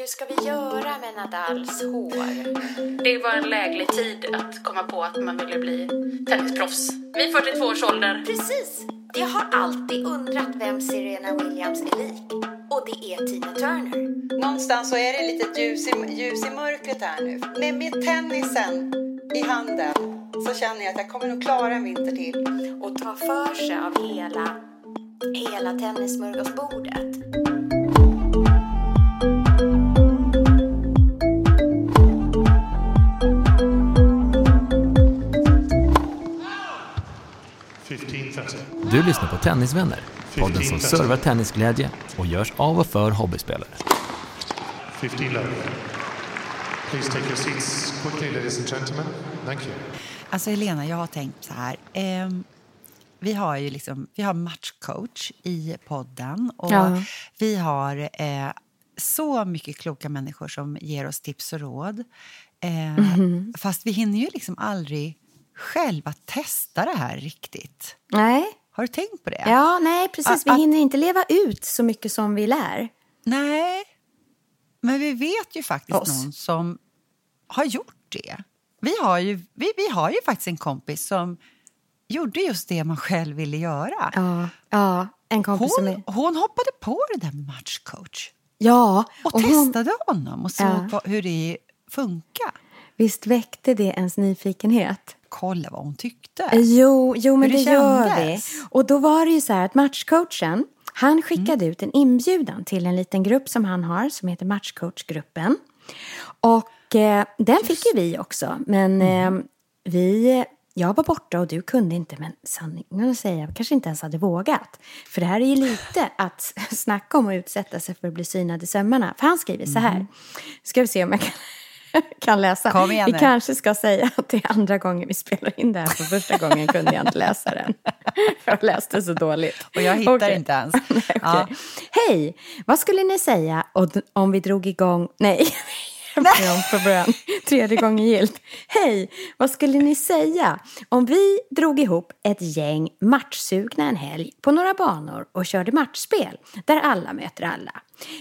Hur ska vi göra med Nadals hår? Det var en läglig tid att komma på att man ville bli tennisproffs. Vid 42 års ålder. Precis! Jag har alltid undrat vem Serena Williams är lik. Och det är Tina Turner. Någonstans så är det lite ljus i, ljus i mörkret här nu. Med, med tennisen i handen så känner jag att jag kommer nog klara en vinter till. Och ta för sig av hela, hela tennissmörgåsbordet. Du lyssnar på Tennisvänner, podden som servar tennisglädje och görs av och för hobbyspelare. 15 love. Please take your seats quickly, ladies and gentlemen. Thank you. Alltså Helena, jag har tänkt så här. Ehm, vi har ju liksom, vi har matchcoach i podden och Ja. vi har eh, så mycket kloka människor som ger oss tips och råd. Eh, Mhm. Fast vi hinner ju liksom aldrig själva testa det här riktigt. Nej. Har du tänkt på det? Ja, nej, precis. Vi Att- hinner inte leva ut så mycket som vi lär. Nej, men vi vet ju faktiskt Oss. någon som har gjort det. Vi har, ju, vi, vi har ju faktiskt en kompis som gjorde just det man själv ville göra. Ja, ja en kompis som Hon, är... hon hoppade på det där matchcoach Ja, och, och hon, testade honom och såg Ja. hur det funkar. visst väckte det ens nyfikenhet? Kolla vad hon tyckte. Jo, jo men det, det gör vi. Och då var det ju så här att matchcoachen, han skickade ut en inbjudan till en liten grupp som han har som heter Matchcoachgruppen. Och eh, den fick ju vi också. Men eh, vi, jag var borta och du kunde inte. Men sanningen att säga, jag kanske inte ens hade vågat. För det här är ju lite att snacka om att utsätta sig för att bli synad i sömmarna. För han skriver så här. Ska vi se om jag kan, kan läsa. Kom igen vi kanske ska säga att det är andra gången vi spelar in det här. För första gången kunde jag inte läsa den. Jag läste så dåligt. Och jag hittar Okej. inte ens. Nej, okej. Ja. Hej, vad skulle ni säga om- vi drog igång... Nej, från. Tredje gången gilt. Hej, vad skulle ni säga om vi drog ihop ett gäng matchsugna en helg på några banor och körde matchspel där alla möter alla?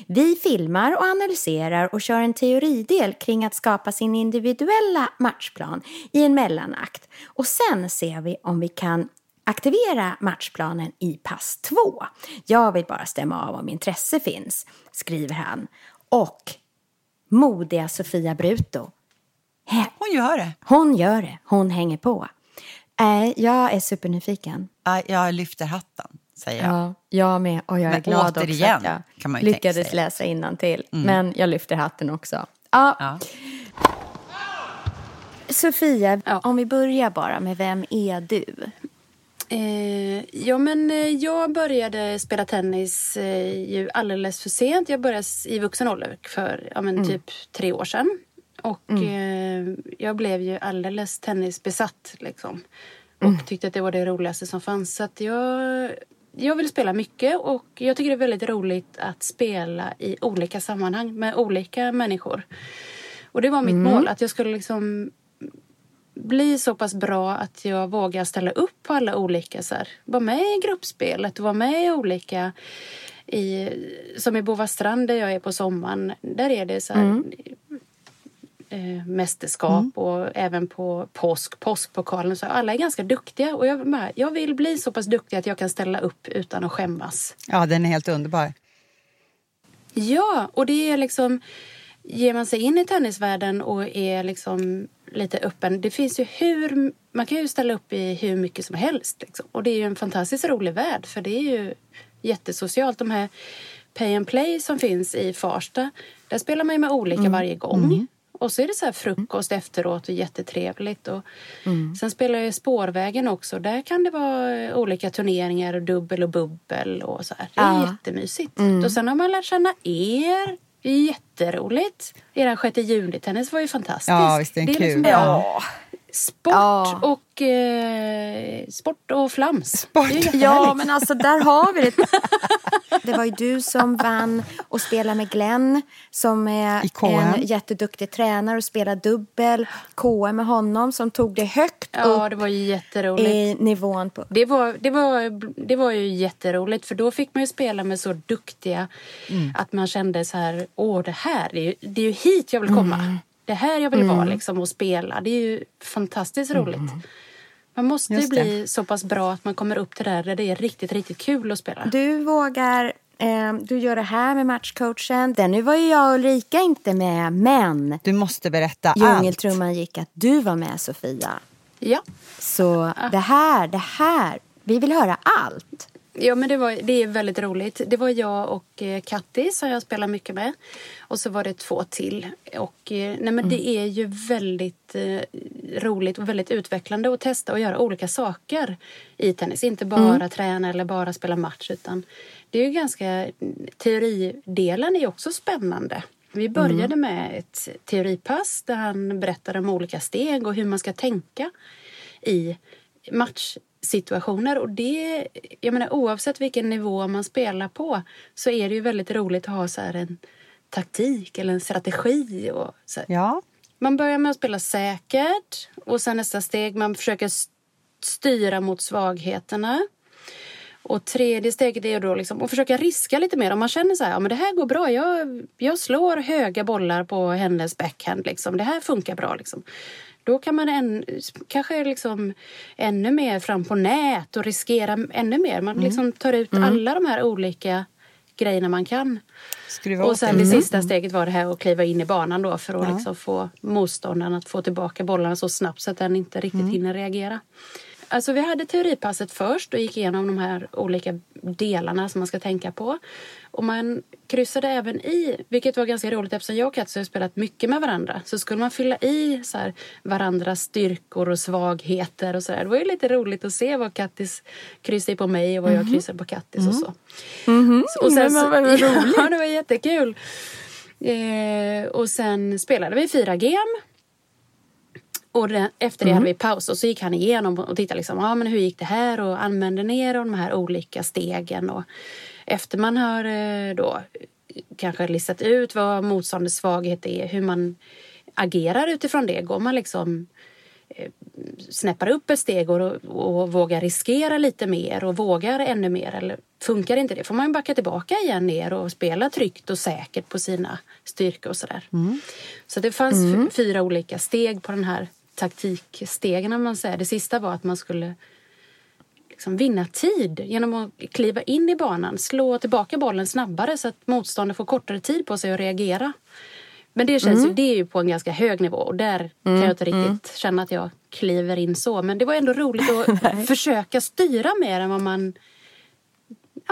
Vi filmar och analyserar och kör en teoridel kring att skapa sin individuella matchplan i en mellanakt. Och sen ser vi om vi kan Aktivera matchplanen i pass 2. Jag vill bara stämma av om intresse finns, skriver han. Och modiga Sofia Bruto. Hon gör det. Hon gör det, hon hänger på. Äh, jag är supernyfiken. Ja, Jag lyfter hatten, säger jag. Ja, jag med. Och jag är Men glad återigen, också att kan man jag ju tänka lyckades sig. Mm. läsa innantill. Men jag lyfter hatten också. Ja. Ja. Sofia, Ja. om vi börjar bara med vem är du? Eh, ja, men eh, jag började spela tennis eh, ju alldeles för sent. Jag började i vuxen ålder för ja, men typ tre år sedan. Och eh, jag blev ju alldeles tennisbesatt liksom. Och tyckte att det var det roligaste som fanns. Så att jag, jag vill spela mycket och jag tycker det är väldigt roligt att spela i olika sammanhang med olika människor. Och det var mitt mål, att jag skulle liksom bli så pass bra att jag vågar ställa upp på alla olika så här, vara med i gruppspelet och vara med i olika i, som i Bovastrand där jag är på sommaren. Där är det så här, eh, mästerskap och även på påsk, påskpokalen. Så alla är ganska duktiga och jag, bara, jag vill bli så pass duktig att jag kan ställa upp utan att skämmas. ja, den är helt underbar. Ja, och det är liksom... Ger man sig in i tennisvärlden och är liksom lite öppen. Det finns ju hur... Man kan ju ställa upp i hur mycket som helst. Liksom. Och det är ju en fantastiskt rolig värld. För det är ju jättesocialt. De här pay and play som finns i Farsta. Där spelar man ju med olika varje gång. Och så är det så här frukost efteråt och jättetrevligt. Och Sen spelar jag Spårvägen också. Där kan det vara olika turneringar och dubbel och bubbel och så här. Det är Ja. jättemysigt. Och sen har man lärt känna er. Det är jätteroligt. Er 6 juni-tennis var ju fantastisk. Ja, visst är den det är kul. liksom Ja. Sport Ja. och eh, sport och flams. Sport. Ja, men alltså där har vi det. Det var ju du som vann och spelade med Glenn som är en jätteduktig tränare och spelar dubbel. KM med honom som tog det högt Ja, upp det var ju jätteroligt. i nivån på... Det var, det, var, det var ju jätteroligt för då fick man ju spela med så duktiga att man kände så här, åh det här, det är ju, det är ju hit jag vill komma. Det här jag vill vara liksom och spela. Det är ju fantastiskt roligt. Man måste ju bli så pass bra att man kommer upp till det där där det är riktigt, riktigt kul att spela. Du vågar... Eh, du gör det här med matchcoachen. Den nu var ju jag och Ulrika inte med, men Du måste berätta allt. djungeltrumman gick att du var med, Sofia. Ja. Så det här, det här. Vi vill höra allt. Ja, men det, var, det är väldigt roligt. Det var jag och eh, Katti som jag spelar mycket med. Och så var det två till. Och, eh, nej, men Det är ju väldigt eh, roligt och väldigt utvecklande att testa och göra olika saker i tennis. Inte bara träna eller bara spela match. utan Det är ju ganska... Teoridelen är också spännande. Vi började med ett teoripass där han berättade om olika steg och hur man ska tänka i matchsituationer. Och det, jag menar, oavsett vilken nivå man spelar på så är det ju väldigt roligt att ha så en taktik eller en strategi. Och så. Ja. Man börjar med att spela säkert och sen nästa steg man försöker st- styra mot svagheterna. Och tredje steget är då liksom att försöka riska lite mer. Om man känner så här, ja men det här går bra. Jag, jag slår höga bollar på hennes backhand. Liksom. Det här funkar bra. Liksom. Då kan man en, kanske liksom ännu mer fram på nät och riskera ännu mer. Man liksom tar ut alla de här olika grejerna man kan. Skruva Och sen det. det sista steget var det här att kliva in i banan då för att liksom få motståndaren att få tillbaka bollarna så snabbt så att den inte riktigt hinner reagera. Alltså vi hade teoripasset först och gick igenom de här olika delarna som man ska tänka på. Och man kryssade även i, vilket var ganska roligt eftersom jag och Katsu har spelat mycket med varandra, så skulle man fylla i så här, varandras styrkor och svagheter och sådär. Det var ju lite roligt att se vad Kattis kryssade på mig och vad jag kryssade på Kattis och så. Så- Och sen, Men vad- så, roligt. ja, det var jättekul. Eh, och sen spelade vi fyra game. Och det, efter det hade vi paus och så gick han igenom och tittade liksom, ah, men hur gick det här och använde ner de här olika stegen. Och efter man har eh, då kanske listat ut vad motståndets svaghet är, hur man agerar utifrån det. Går man liksom eh, snäppar upp ett steg och, och vågar riskera lite mer och vågar ännu mer. Eller funkar inte det får man backa tillbaka igen ner och spela tryggt och säkert på sina styrkor och sådär. Så det fanns f- fyra olika steg på den här taktikstegen om man säger. Det sista var att man skulle liksom vinna tid genom att kliva in i banan, slå tillbaka bollen snabbare så att motståndaren får kortare tid på sig att reagera. Men det känns ju, det är ju på en ganska hög nivå och där kan jag inte riktigt känna att jag kliver in så. Men det var ändå roligt att försöka styra mer än vad man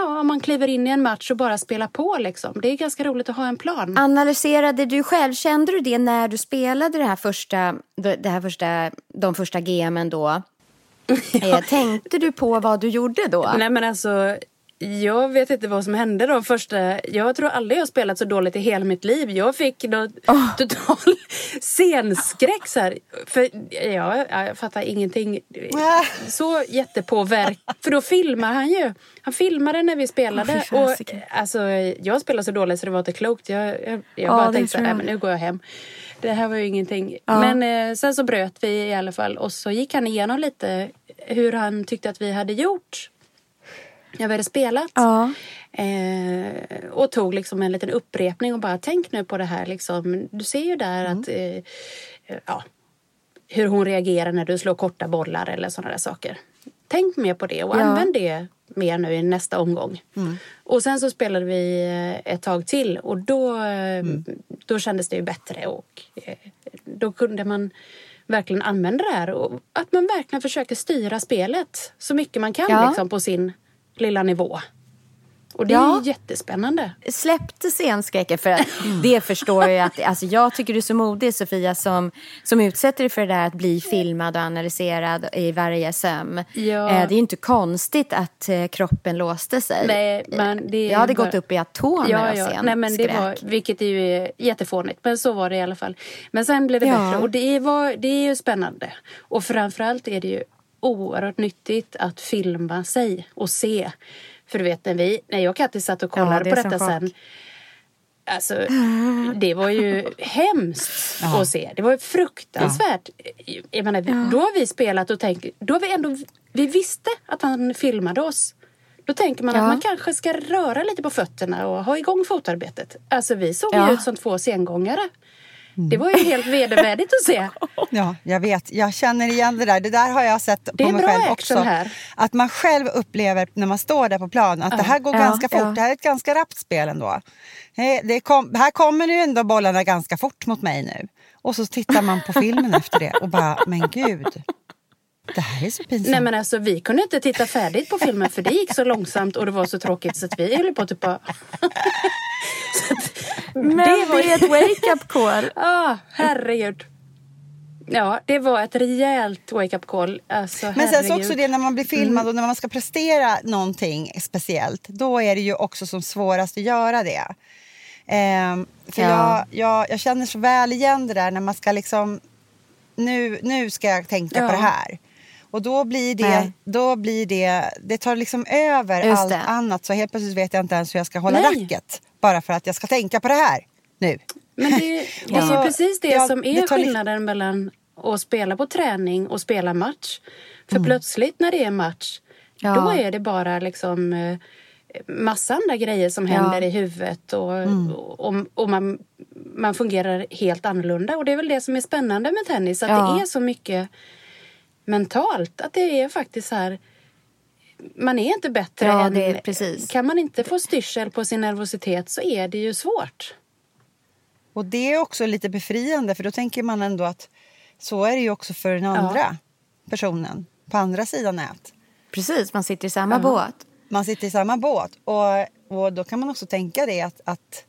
Ja, om man kliver in i en match och bara spelar på liksom. Det är ganska roligt att ha en plan. Analyserade du själv, kände du det när du spelade det här första, det här första, de första gamen då? Eh, Tänkte du på vad du gjorde då? Nej men alltså, jag vet inte vad som hände de första... Jag tror aldrig jag spelat så dåligt i hela mitt liv. Jag fick någon total scenskräck så här. För ja, jag fattar ingenting. Så jättepåverk. För då filmar han ju. Han filmade när vi spelade. Fy och alltså, jag spelade så dåligt så det var inte klokt. Jag, jag, jag Ja, bara tänkte så tror här, jag. "Nej, men nu går jag hem. Det här var ju ingenting. Ja. Men eh, sen så bröt vi i alla fall. Och så gick han igenom lite hur han tyckte att vi hade gjort vi hade spelat. Ja. Eh, och tog liksom en liten upprepning och bara tänk nu på det här. Liksom. Du ser ju där att eh, eh, ja, hur hon reagerar när du slår korta bollar eller sådana där saker. Tänk mer på det och Ja. använd det mer nu i nästa omgång. Och sen så spelade vi eh, ett tag till och då, eh, då kändes det ju bättre och då kunde man verkligen använda det här och att man verkligen försöker styra spelet så mycket man kan Ja. liksom, på sin lilla nivå. Och det är Ja. ju jättespännande. släppte scenskräcken? För att det förstår jag att, alltså jag tycker du är så modig Sofia som, som utsätter dig för det där att bli filmad och analyserad i varje söm. Ja. Eh, Det är ju inte konstigt att eh, kroppen låste sig. Nej, men det är jag hade bara- gått upp i atomer Ja, av ja. Nej, men det var, vilket är ju jättefånigt, men så var det i alla fall. Men sen blev det Ja. bättre och det, var, det är ju spännande. Och framförallt är det ju oerhört nyttigt att filma sig och se. För du vet, när, vi, när jag och Kattis satt och Ja, kollade det är på detta chock. sen. Alltså, det var ju hemskt att se. Det var fruktansvärt. Jag menar, Då har vi spelat och tänkt, då har vi ändå, vi visste att han filmade oss. Då tänker man Ja. att man kanske ska röra lite på fötterna och ha igång fotarbetet. Alltså vi såg Ja. ju ut som två sengångare. Det var ju helt vedervärdigt att se. Ja, jag vet. Jag känner igen det där. Det där har jag sett på mig själv också. här. Att man själv upplever när man står där på plan att det här går Ja, ganska fort. ja. Det här är ett ganska rappt spel ändå. Eh, Det kom, här kommer nu ändå bollarna ganska fort mot mig nu. Och så tittar man på filmen efter det och bara, men gud. Det här är så pinsamt. Nej men alltså vi kunde inte titta färdigt på filmen för det gick så långsamt och det var så tråkigt så att vi höll på att typ bara... Så att Men det var är ett wake-up call. Ah, herregud. Ja, det var ett rejält wake-up call. Alltså, Men sen så också det när man blir filmad och när man ska prestera någonting speciellt. Då är det ju också som svårast att göra det. Ehm, för Ja. jag, jag, jag känner så väl igen det där när man ska liksom... Nu, nu ska jag tänka Ja. på det här. Och då blir det, Nej. då blir det, det tar liksom över Just allt det. annat. Så helt plötsligt vet jag inte ens hur jag ska hålla Nej. racket. Bara för att jag ska tänka på det här nu. Men det, det är ju Ja. precis det Ja, som det är lite- skillnaden mellan att spela på träning och spela match. För Mm. plötsligt när det är match, Ja. då är det bara liksom eh, massa andra grejer som händer i huvudet och, Mm. och, och man, man fungerar helt annorlunda. Och det är väl det som är spännande med tennis, att det är så mycket mentalt. Att det är faktiskt så här man är inte bättre Ja, än... det är precis. Kan man inte få styrsel på sin nervositet så är det ju svårt. Och det är också lite befriande för då tänker man ändå att så är det ju också för den andra personen på andra sidan nät. Precis, man sitter i samma båt. Man sitter i samma båt och, och då kan man också tänka det att, att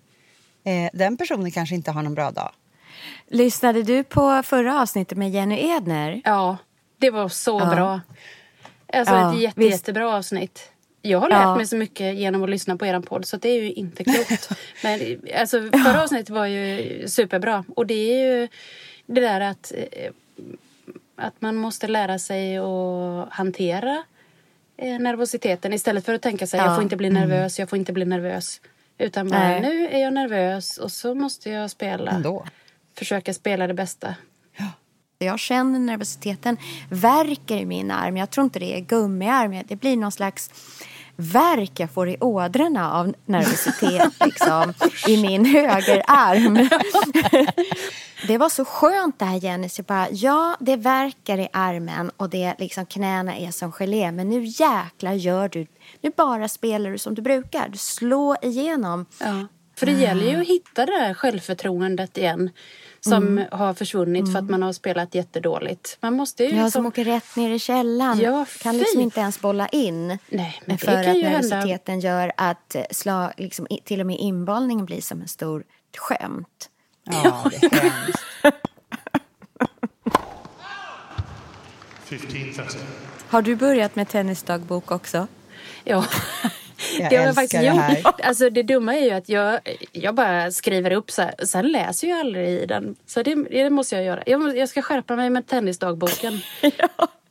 eh, den personen kanske inte har någon bra dag. Lyssnade du på förra avsnittet med Jenny Edner? Ja, det var så Ja. bra. Alltså Ja, ett jätte, visst. jättebra avsnitt. Jag har lärt Ja. mig så mycket genom att lyssna på er podd så det är ju inte klokt. Men alltså, förra avsnittet var ju superbra. Och det är ju det där att, eh, att man måste lära sig att hantera eh, nervositeten istället för att tänka sig Ja. Mm. jag får inte bli nervös, jag får inte bli nervös. Utan bara Nej. nu är jag nervös och så måste jag spela. Ändå. Försöka spela det bästa. Jag känner nervositeten värker i min arm. Jag tror inte det är gummiarm. Det blir någon slags värk jag får i ådrorna av nervositet liksom, i min högerarm. Det var så skönt det här Jenny. Så bara, ja, det verkar i armen och det liksom knäna är som gelé. Men nu jäklar gör du. Nu bara spelar du som du brukar. Du slår igenom. Ja. För det gäller ju att hitta det där självförtroendet igen. Som Mm. har försvunnit för att man har spelat jättedåligt. Man måste ju Jag liksom... som åker rätt ner i källan. Ja, kan liksom inte ens bolla in. Nej, men det för kan att ju hända- nervositeten gör att eh, slag, liksom, till och med inbollningen blir som en stor skämt. Ja, det är hemskt. 15.30. Har du börjat med tennisdagbok också? Ja. Jag det har jag faktiskt det här. gjort. Alltså det dumma är ju att jag, jag bara skriver upp så här. Sen läser jag aldrig i den. Så det, det måste jag göra. Jag, jag ska skärpa mig med tennisdagboken.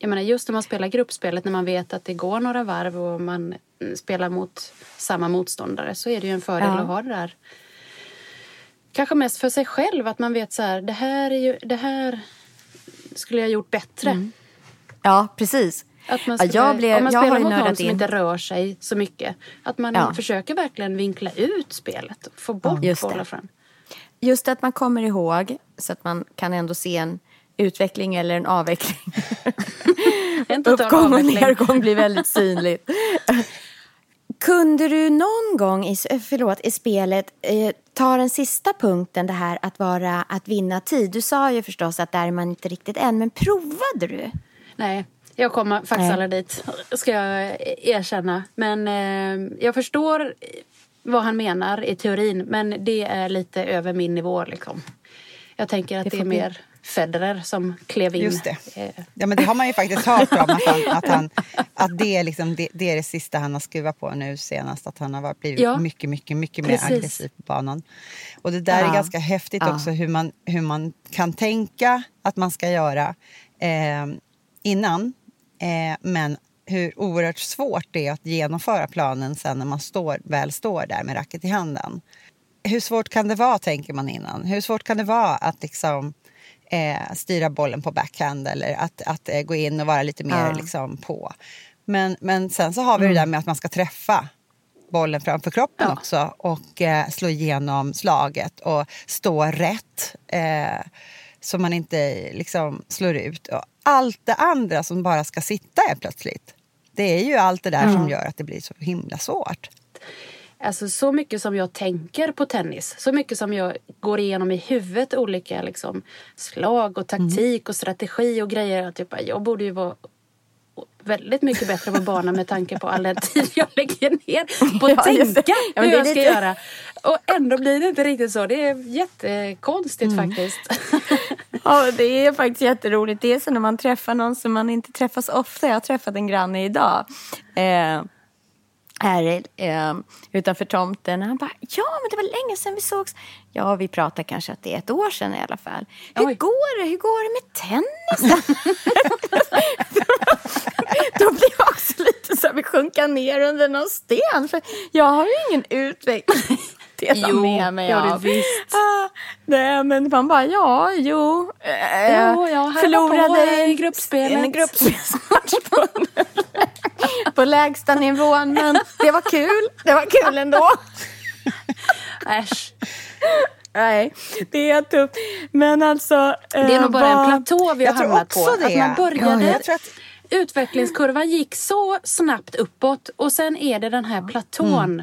Jag menar just när man spelar gruppspelet när man vet att det går några varv och man mm, spelar mot samma motståndare så är det ju en fördel Ja. att ha det där. Kanske mest för sig själv att man vet så här. Det här, är ju, det här skulle jag gjort bättre. Ja, precis. Att man ja, skulle, jag blev, om man jag spelar mot någon nördat som in. inte rör sig så mycket. Att man Ja. försöker verkligen vinkla ut spelet. och Få bort Just bollar från. Just att man kommer ihåg så att man kan ändå se en utveckling eller en avveckling. Uppgång och nedgång blir väldigt synligt. Kunde du någon gång i, förlåt, i spelet eh, ta den sista punkten, det här att, vara, att vinna tid? Du sa ju förstås att där är man inte riktigt än, men provade du? Nej, Jag kommer faktiskt Nej. aldrig dit, ska jag erkänna. Men eh, jag förstår vad han menar i teorin, men det är lite över min nivå. Liksom. Jag tänker att Det det, är bli- mer Federer som klev in. Just det. Eh, Ja, men det har man ju faktiskt hört om. Att, han, att, han, att det, är liksom, det, det är det sista han har skruvat på nu senast. Att han har blivit Ja. mycket, mycket, mycket mer Precis. aggressiv på banan. Och det där Ja. är ganska häftigt Ja. också hur man, hur man kan tänka att man ska göra eh, innan. Eh, men hur oerhört svårt det är att genomföra planen sen när man står, väl står där med racket i handen. Hur svårt kan det vara, tänker man innan? Hur svårt kan det vara att liksom, eh, styra bollen på backhand eller att, att eh, gå in och vara lite mer Ja. liksom, på? Men, men sen så har vi det där med att man ska träffa bollen framför kroppen Ja. också och eh, slå igenom slaget och stå rätt eh, så man inte liksom slår ut. Och allt det andra som bara ska sitta helt plötsligt. Det är ju allt det där som gör att det blir så himla svårt. Alltså så mycket som jag tänker på tennis, så mycket som jag går igenom i huvudet olika liksom, slag och taktik och strategi och grejer. Typ, jag borde ju vara väldigt mycket bättre på banan med tanke på all den tid jag lägger ner på att Ja, tänka Ja, hur jag ska lite- göra. Och ändå blir det inte riktigt så. Det är jättekonstigt faktiskt. Ja, det är faktiskt jätteroligt. Det är så när man träffar någon som man inte träffar så ofta. Jag har träffat en granne idag. Eh, här eh, utanför tomten. Han bara, ja men det var länge sedan vi sågs. Ja, vi pratar kanske att det är ett år sedan i alla fall. Hur Oj. går det? Hur går det med tennisen? Då blir jag också lite så här, vi sjunka ner under någon sten. För jag har ju ingen utveckling. Det Jo, med mig det du av. visst. Ah, nej, men man bara, ja, jo. Eh, Jo, jag på i gruppspelet. en gruppspelsmatch på, lägsta nivån. Men det var kul. Det var kul ändå. Äsch. Nej, det är tufft. Men alltså... Det är nog bara en platå vi har hamnat på. också Att det. man började, Ja, jag tror att- Utvecklingskurvan gick så snabbt uppåt och sen är det den här platån. Mm.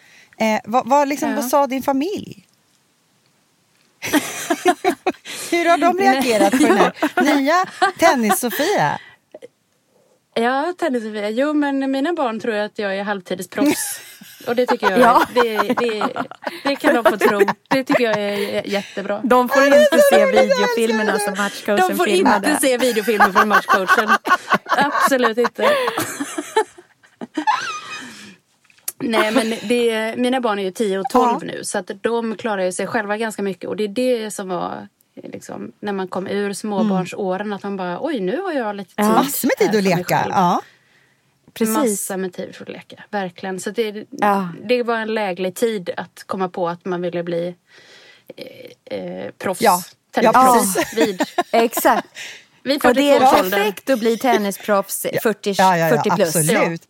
Eh, vad, vad, liksom, Ja. vad sa din familj? Hur har de reagerat på den här nya Tennis-Sofia? Ja, tennis Jo, men mina barn tror att jag är halvtidsproffs. Och det tycker jag Ja. det, det, det kan de få tro. Det tycker jag är jättebra. De får inte se videofilmerna som matchcoachen De får filmade. inte se videofilmer från matchcoachen. Absolut inte. Nej men det, mina barn är ju 10 och 12 nu så att de klarar ju sig själva ganska mycket och det är det som var liksom, när man kom ur småbarnsåren att man bara oj nu har jag lite tid. Massor med tid att leka. Ja. Precis. Massa med tid för att leka, verkligen. Så det, Ja. det var en läglig tid att komma på att man ville bli eh, eh, proffs. Ja. Tennis- Ja. Vid, Exakt. vid Och det är 42-årsåldern. perfekt att bli tennisproffs 40, Ja, ja, ja, 40 plus. absolut.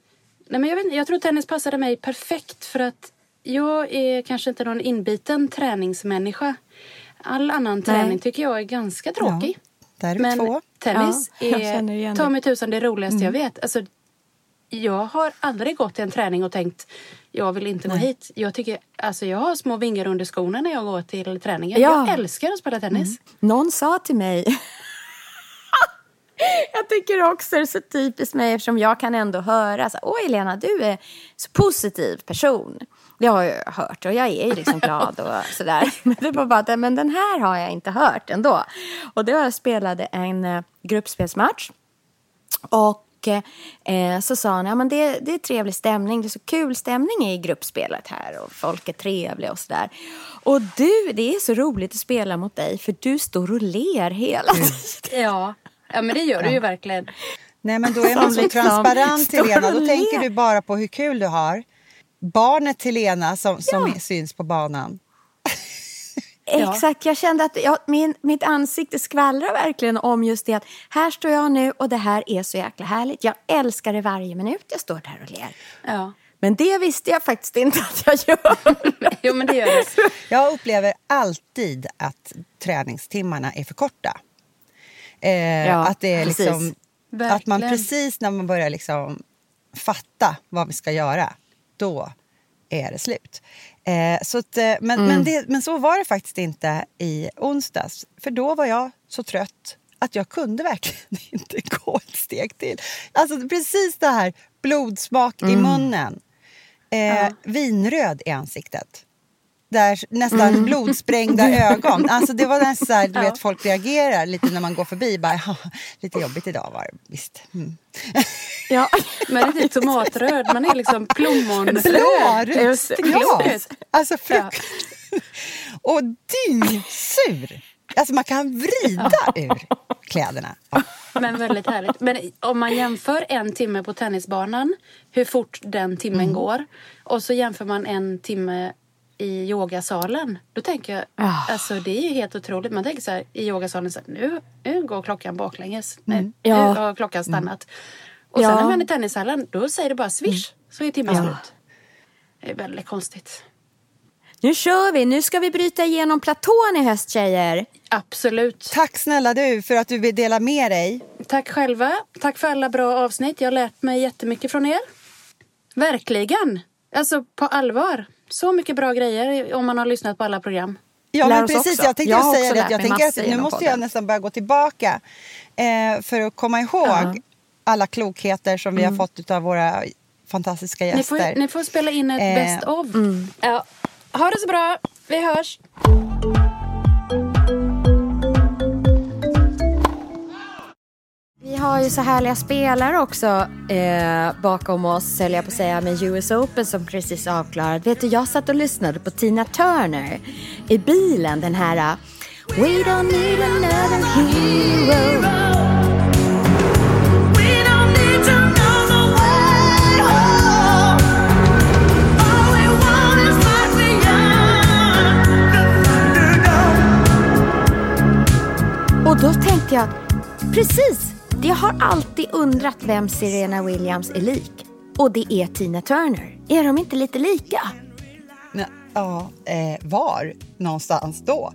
Nej, men jag, vet, jag tror tennis passade mig perfekt för att jag är kanske inte någon inbiten träningsmänniska. All annan träning tycker jag är ganska tråkig. Där är Men två. tennis Ja, är ta mig tusan det roligaste jag vet. Alltså, jag har aldrig gått till en träning och tänkt jag vill inte gå hit. Jag, tycker, alltså, jag har små vingar under skorna när jag går till träningen. Ja. Jag älskar att spela tennis. Någon sa till mig Jag tycker också det är så typiskt mig eftersom jag kan ändå höra så Åh Elena, du är så positiv person. Det har jag hört och jag är ju liksom glad och sådär. Men det var bara att men den här har jag inte hört ändå. Och då jag spelade en eh, gruppspelsmatch. Och eh, så sa han, ja men det, det är trevlig stämning, det är så kul stämning i gruppspelet här och folk är trevliga och sådär. Och du, det är så roligt att spela mot dig för du står och ler hela tiden. Ja, ja men det gör du ju verkligen. Nej, men då är man så liksom transparent Helena. Då tänker du bara på hur kul du har. Barnet till Lena som, som Ja. syns på banan. Exakt, jag kände att jag, min, mitt ansikte skvallrar verkligen om just det att här står jag nu och det här är så jäkla härligt. Jag älskar det varje minut jag står där och ler. Ja. Men det visste jag faktiskt inte att jag gör. Jo, men det gör det. Jag upplever alltid att träningstimmarna är för korta. Eh, Ja, att det är precis. liksom, att man precis när man börjar liksom fatta vad vi ska göra, då är det slut. Eh, så att, eh, men, Mm. men, det, men så var det faktiskt inte i onsdags. För då var jag så trött att jag kunde verkligen inte gå ett steg till. Alltså precis det här blodsmak Mm. i munnen. Eh, Vinröd i ansiktet. Där nästan blodsprängda ögon. Alltså det var nästan så här, du vet, folk reagerar lite när man går förbi. Bara, "Ja, lite jobbigt idag var det visst. Mm. Ja. Men det är inte tomatröd, man är liksom plommonröd. Glas! klokt. Alltså frukt. Och dyngsur! Alltså man kan vrida ur kläderna. Ja. Men väldigt härligt. Men om man jämför en timme på tennisbanan, hur fort den timmen Mm. går. Och så jämför man en timme i yogasalen. Då tänker jag, Ah. alltså det är ju helt otroligt. Man tänker så här i yogasalen, så här, nu, nu går klockan baklänges. Nej, Mm. Ja. Nu har klockan stannat. Och Ja. sen när man är i tennishallen, då säger det bara swish. Så är timmen slut. Det är väldigt konstigt. Nu kör vi, nu ska vi bryta igenom platån i höst tjejer. Absolut. Tack snälla du för att du vill dela med dig. Tack själva. Tack för alla bra avsnitt. Jag har lärt mig jättemycket från er. Verkligen. Alltså på allvar. Så mycket bra grejer om man har lyssnat på alla program. Ja, Lär men precis. också. Jag tänkte Jag säga det. Jag tänker att nu måste jag nästan börja gå tillbaka eh, för att komma ihåg Ja. alla klokheter som vi har fått av våra fantastiska Ni gäster. får, ni får spela in ett Eh, best of. Ja. Ha det så bra. Vi hörs. Vi har ju så härliga spelare också eh, bakom oss, höll jag på att säga, med US Open som precis avklarat. Vet du, jag satt och lyssnade på Tina Turner i bilen, den här uh, We don't need another hero. Och då tänkte jag precis, jag har alltid undrat vem Serena Williams är lik. Och det är Tina Turner. Är de inte lite lika? Men, ja, eh, var någonstans då?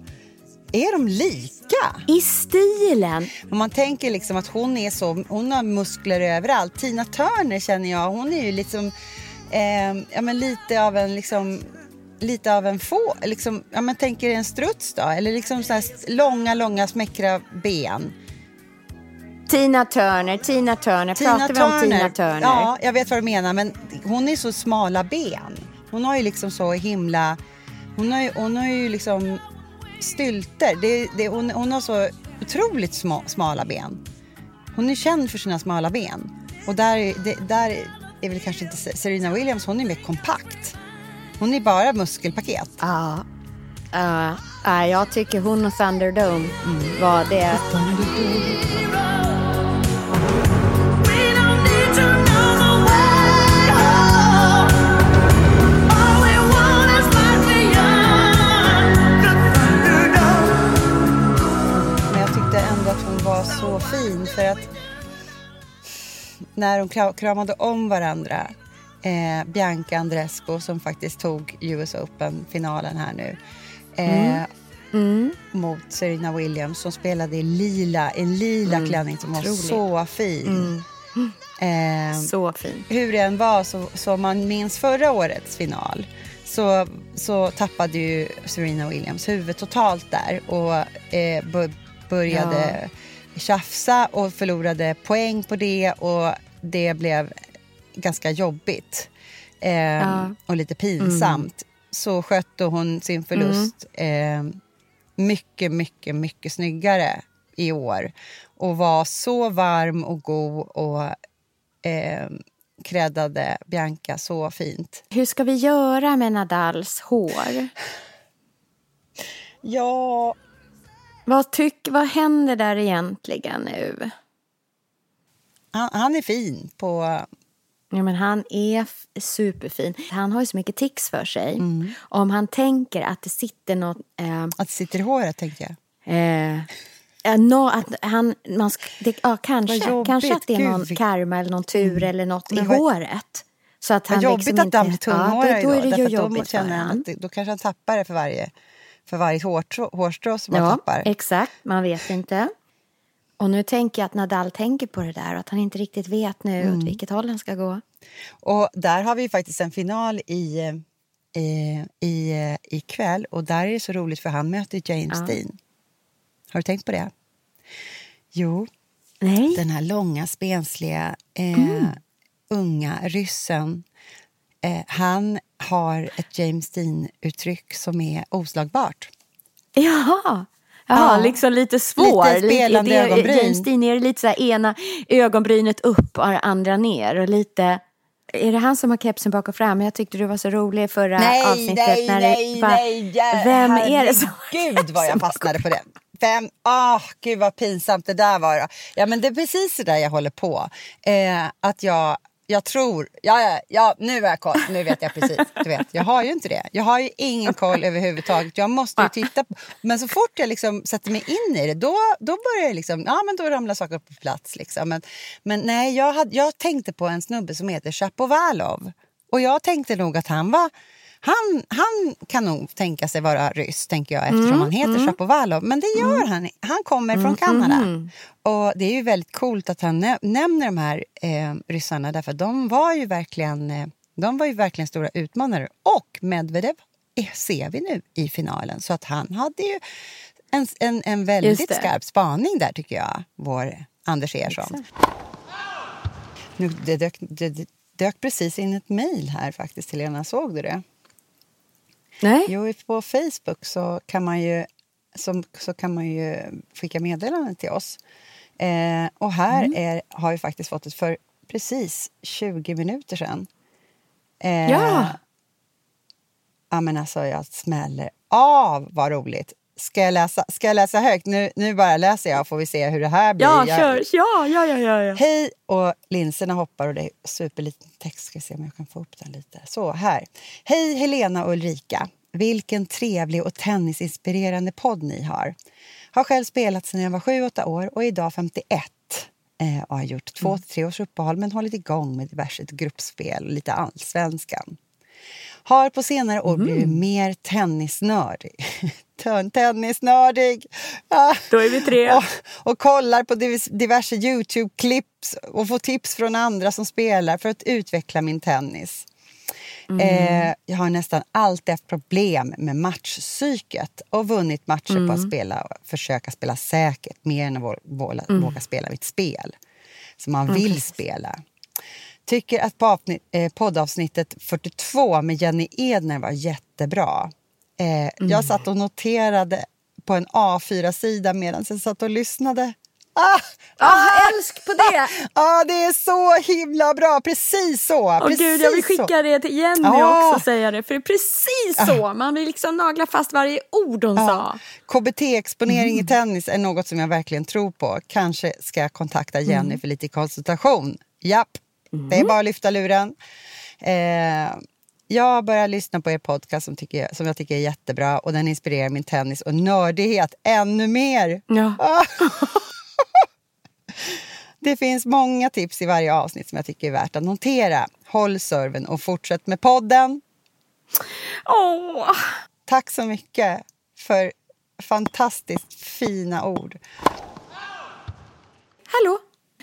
Är de lika? I stilen. Om man tänker liksom att hon är så, hon har muskler överallt. Tina Turner känner jag, hon är ju liksom, eh, ja men lite av en liksom, lite av en få, liksom, ja men tänker en struts då, eller liksom så långa, långa smäckra ben. Tina Turner, Tina Turner. Pratar vi om Tina Turner? Ja, jag vet vad du menar, men hon är så smala ben. Hon har ju liksom så himla, hon har ju, hon har ju liksom stylter. Det, det, hon, hon har så otroligt små, smala ben. Hon är känd för sina smala ben. Och där, är- det, där är väl kanske inte Serena Williams, hon är mer kompakt. Hon är bara muskelpaket. Ja. Ja, ja, jag tycker hon och Thunderdome var det. Men så fin för att när de kra- kramade om varandra, eh, Bianca Andrescu som faktiskt tog US Open-finalen här nu, eh, mot Serena Williams som spelade i lila, en lila klänning som var så fin. Eh, Så fin. hur det än var, så, så man minns förra årets final så, så tappade ju Serena Williams huvudet totalt där och eh, började tjafsa och förlorade poäng på det och det blev ganska jobbigt eh, ja. och lite pinsamt. Mm. Så skötte hon sin förlust mm. eh, mycket, mycket, mycket snyggare i år och var så varm och god och eh, kräddade Bianca så fint. Hur ska vi göra med Nadals hår? Ja... Vad, tyck, vad händer där egentligen nu? Han, han är fin på... Ja, men han är superfin. Han har ju så mycket tics för sig. Mm. Om han tänker att det sitter något... Eh, att det sitter i håret, tänker jag. Eh, No, att han, man det, ja, kanske, kanske att det är någon Gud. karma eller någon tur mm. eller något i vad, håret. Så att han jobbigt liksom att han blir tunnhårig ja, då, då, är det ju jobbigt då känner han att då kanske han tappar det för varje, för varje hårstrå, hårstrå som ja, han tappar. exakt. Man vet inte. Och nu tänker jag att Nadal tänker på det där och att han inte riktigt vet nu mm. åt vilket håll han ska gå. Och där har vi faktiskt en final i, i, i, i kväll och där är det så roligt för han möter James ja. Dean. Har du tänkt på det? Jo, Nej. den här långa, spensliga, eh, mm. unga ryssen. Eh, han har ett James Dean-uttryck som är oslagbart. Jaha! Jaha, ja. liksom lite svår. Lite spelande lite, ögonbryn. James Dean är lite så här ena ögonbrynet upp och andra ner. Och lite... Är det han som har kepsen bak och fram? Jag tyckte du var så rolig förra nej, avsnittet. Nej, när nej, det bara, nej, nej. Vem är det som... Gud vad jag fastnade på det. Fem, ah, gud vad pinsamt det där var. Ja, men det är precis det där jag håller på. Eh, att jag, jag tror, ja, ja, ja nu är jag koll, nu vet jag precis. Du vet, jag har ju inte det. Jag har ju ingen koll överhuvudtaget. Jag måste ju titta på, men så fort jag liksom sätter mig in i det, då, då börjar liksom, ja men då ramlar saker på plats liksom. Men, men nej, jag, hade, jag tänkte på en snubbe som heter Chapovalov. Och jag tänkte nog att han var han, han kan nog tänka sig vara ryss, tänker jag, eftersom mm, han heter mm. Shapovalov. Men det gör mm. han. Han kommer från mm, Kanada. Mm. Och det är ju väldigt coolt att han nämner de här eh, ryssarna, därför att de var ju verkligen, eh, de var ju verkligen stora utmanare. Och Medvedev ser vi nu i finalen. Så att han hade ju en, en, en väldigt skarp spaning där, tycker jag, vår Anders Ersson. Nu, det, dök, det dök precis in ett mejl här faktiskt, Helena. Såg du det? Nej. Jo, på Facebook så kan man ju, så, så kan man ju skicka meddelanden till oss. Eh, och här mm. är, har vi faktiskt fått ett för precis 20 minuter sedan. Eh, ja! Ja, men alltså jag smäller av. Vad roligt! Ska jag läsa, ska jag läsa högt? Nu, nu bara läser jag får vi se hur det här blir. Ja, kör. Ja, ja, ja, ja, ja. Hej! Och linserna hoppar och det är superliten text. Ska se om jag kan få upp den lite. Så, här. Hej Helena och Ulrika. Vilken trevlig och tennisinspirerande podd ni har. Har själv spelat sedan jag var 7-8 år och är idag 51 eh, och har gjort två mm. tre års uppehåll men hållit igång med diverse gruppspel och lite allsvenskan. Har på senare år blivit mm. mer tennisnördig. Tennisnördig! Då är vi tre. Och, och kollar på diverse Youtube-clips och får tips från andra som spelar för att utveckla min tennis. Mm. Eh, jag har nästan alltid haft problem med matchpsyket och vunnit matcher mm. på att mm. spela, försöka spela säkert mer än att våga, mm. våga spela mitt spel som man vill mm. spela. Tycker att eh, poddavsnittet 42 med Jenny Edner var jättebra. Eh, Jag mm. satt och noterade på en A4-sida medan jag satt och lyssnade. Ah, ah, ah, älsk på det! Ah, det är så himla bra, precis så. Oh, precis Gud, jag vill skicka så. det till Jenny ah. också, säga det. För det är precis ah. så, man vill liksom nagla fast varje ord hon ah. sa. KBT-exponering mm. i tennis är något som jag verkligen tror på. Kanske ska jag kontakta Jenny mm. för lite konsultation. Japp, mm. det är bara att lyfta luren. Eh, jag börjar lyssna på er podcast som, tycker, som jag tycker är jättebra och den inspirerar min tennis och nördighet ännu mer. Ja. Det finns många tips i varje avsnitt som jag tycker är värt att notera. Håll serven och fortsätt med podden. Åh. Tack så mycket för fantastiskt fina ord. Hallå,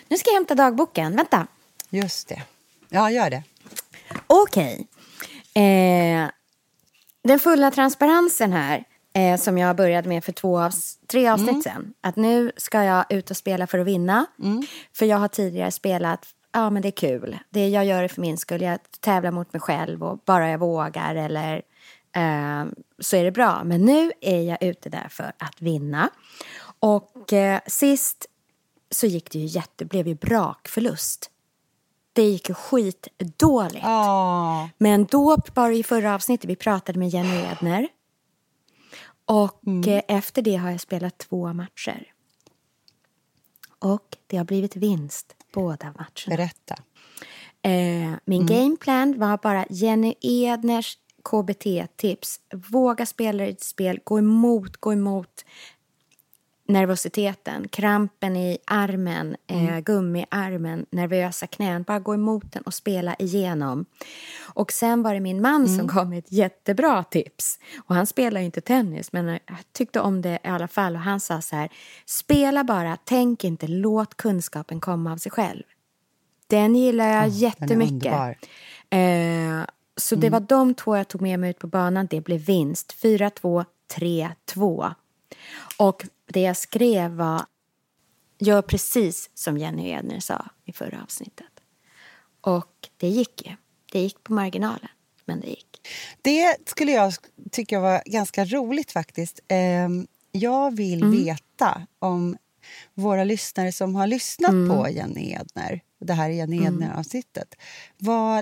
nu ska jag hämta dagboken. Vänta. Just det. Ja, gör det. Okej. Okay. Eh, den fulla transparensen här eh, som jag började med för två avs tre avsnitt mm. sen. Att nu ska jag ut och spela för att vinna. Mm. För jag har tidigare spelat, ja men det är kul. Det, jag gör det för min skull. Jag tävlar mot mig själv och bara jag vågar eller eh, så är det bra. Men nu är jag ute där för att vinna. Och eh, sist så gick det ju jätte, blev ju brakförlust. Det gick ju skitdåligt. Oh. Men då, bara i förra avsnittet, vi pratade med Jenny Edner. Och mm. Eh, efter det har jag spelat två matcher. Och det har blivit vinst båda matcherna. Berätta. Eh, min mm. gameplan var bara Jenny Edners KBT-tips. Våga spela ditt spel, gå emot, gå emot nervositeten, krampen i armen, eh, mm. eh, gummiarmen, nervösa knän. Bara gå emot den och spela igenom. Och sen var det min man mm. som gav mig ett jättebra tips. Och han spelar ju inte tennis, men jag tyckte om det i alla fall. Och han sa så här, spela bara, tänk inte, låt kunskapen komma av sig själv. Den gillar jag oh, jättemycket. Eh, så mm. det var de två jag tog med mig ut på banan. Det blev vinst. 4-2, 3-2. Och det jag skrev var Gör precis som Jenny Edner sa i förra avsnittet. Och det gick ju. Det gick på marginalen, men det gick. Det skulle jag tycka var ganska roligt faktiskt. Ehm, jag vill mm. veta om våra lyssnare som har lyssnat mm. på Jenny Edner, det här Jenny mm. Edner-avsnittet,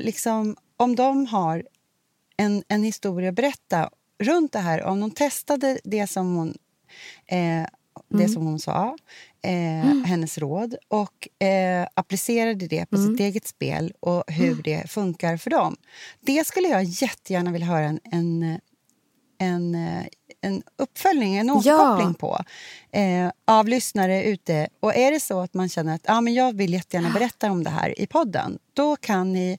liksom, om de har en, en historia att berätta runt det här, om de testade det som hon eh, det mm. som hon sa, eh, mm. hennes råd och eh, applicerade det på mm. sitt eget spel och hur mm. det funkar för dem. Det skulle jag jättegärna vilja höra en, en, en, eh, en uppföljning, en återkoppling ja. på eh, av lyssnare ute. Och är det så att man känner att ah, men jag vill jättegärna berätta om det här i podden, då kan ni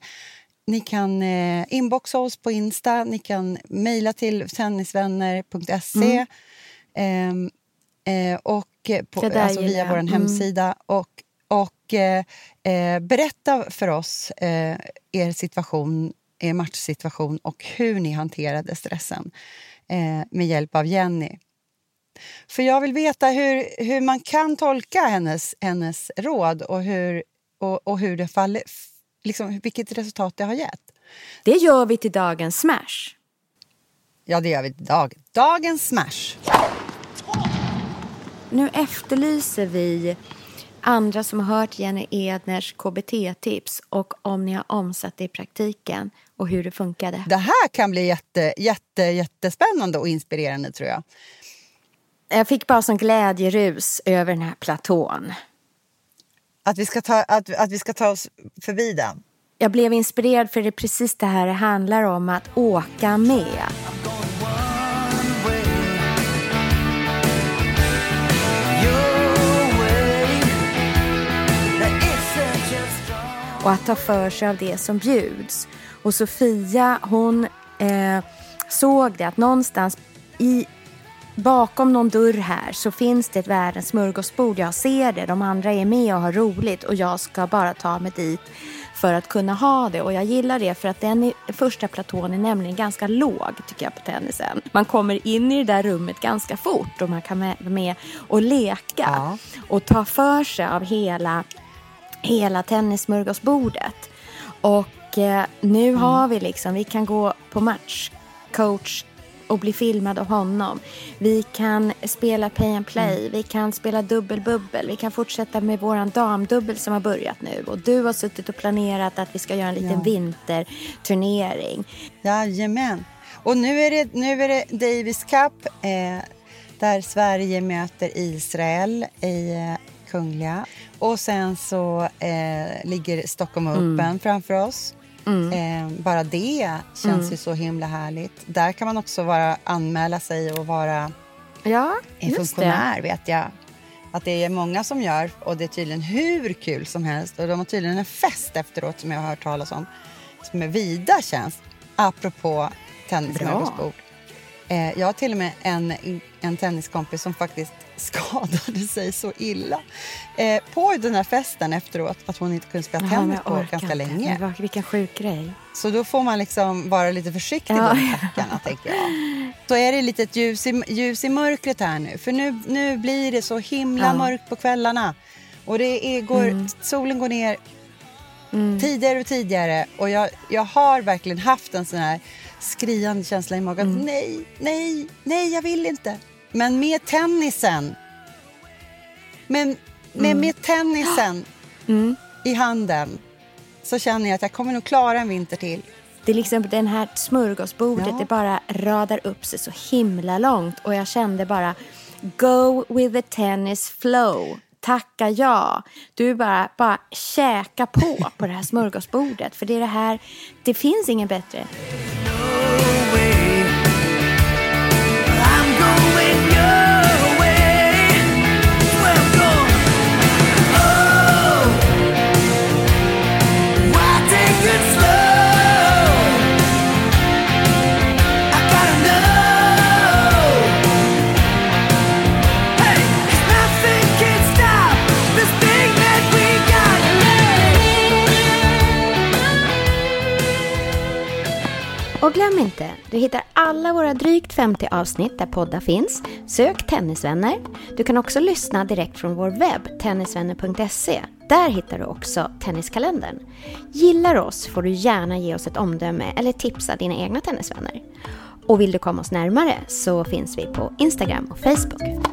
ni kan eh, inboxa oss på Insta, ni kan mejla till tennisvänner.se. Mm. Eh, eh, och på, alltså via vår mm. hemsida. Och, och eh, eh, berätta för oss eh, er situation, er matchsituation och hur ni hanterade stressen med hjälp av Jenny. För jag vill veta hur, hur man kan tolka hennes, hennes råd och hur, och, och hur det faller, liksom, vilket resultat det har gett. Det gör vi till dagens smash. Ja, det gör vi till dag, dagens smash. Nu efterlyser vi andra som har hört Jenny Edners KBT-tips och om ni har omsatt det i praktiken och hur det funkade. Det här kan bli jätte, jätte, jättespännande och inspirerande tror jag. Jag fick bara sån glädjerus över den här platån. Att vi ska ta, att, att vi ska ta oss förbi den? Jag blev inspirerad för det är precis det här det handlar om, att åka med. Och att ta för sig av det som bjuds. Och Sofia hon eh, såg det att någonstans i, bakom någon dörr här så finns det ett världens smörgåsbord. Jag ser det, de andra är med och har roligt och jag ska bara ta mig dit för att kunna ha det. Och jag gillar det för att den första platån är nämligen ganska låg tycker jag på tennisen. Man kommer in i det där rummet ganska fort och man kan vara med och leka ja. och ta för sig av hela hela tennissmörgåsbordet. Och eh, nu mm. har vi liksom, vi kan gå på match, coach och bli filmad av honom. Vi kan spela pay and play, mm. vi kan spela dubbelbubbel, vi kan fortsätta med våran damdubbel som har börjat nu. Och du har suttit och planerat att vi ska göra en liten ja. vinterturnering. Jajamän. Och nu är det, nu är det Davis Cup eh, där Sverige möter Israel i eh, Kungliga. Och sen så eh, ligger Stockholm Open mm. framför oss. Mm. Eh, bara det känns mm. ju så himla härligt. Där kan man också vara, anmäla sig och vara ja, funktionär, det. vet jag. Att det är många som gör och det är tydligen hur kul som helst. Och de har tydligen en fest efteråt som jag har hört talas om. Som är vida tjänst, apropå tennismögelsport. Eh, jag har till och med en, en tenniskompis som faktiskt skadade sig så illa eh, på den här festen efteråt att hon inte kunde spela tennis på ganska länge. Men vilken sjuk grej. Så då får man liksom vara lite försiktig ja. med tackarna, tänker jag. Så är det lite ljus i, ljus i mörkret här nu. För nu, nu blir det så himla ja. mörkt på kvällarna. Och det är, går, mm. solen går ner mm. tidigare och tidigare. Och jag, jag har verkligen haft en sån här skriande känsla i magen. Mm. Nej, nej, nej, jag vill inte. Men med tennisen. Men med, mm. med tennisen mm. i handen så känner jag att jag kommer nog klara en vinter till. Det är liksom den här smörgåsbordet, ja. det bara radar upp sig så himla långt och jag kände bara go with the tennis flow. Tacka ja. Du bara, bara käka på på det här smörgåsbordet. För det är det här, det finns ingen bättre. Och glöm inte, du hittar alla våra drygt 50 avsnitt där poddar finns. Sök Tennisvänner. Du kan också lyssna direkt från vår webb, tennisvänner.se. Där hittar du också Tenniskalendern. Gillar oss får du gärna ge oss ett omdöme eller tipsa dina egna tennisvänner. Och vill du komma oss närmare så finns vi på Instagram och Facebook.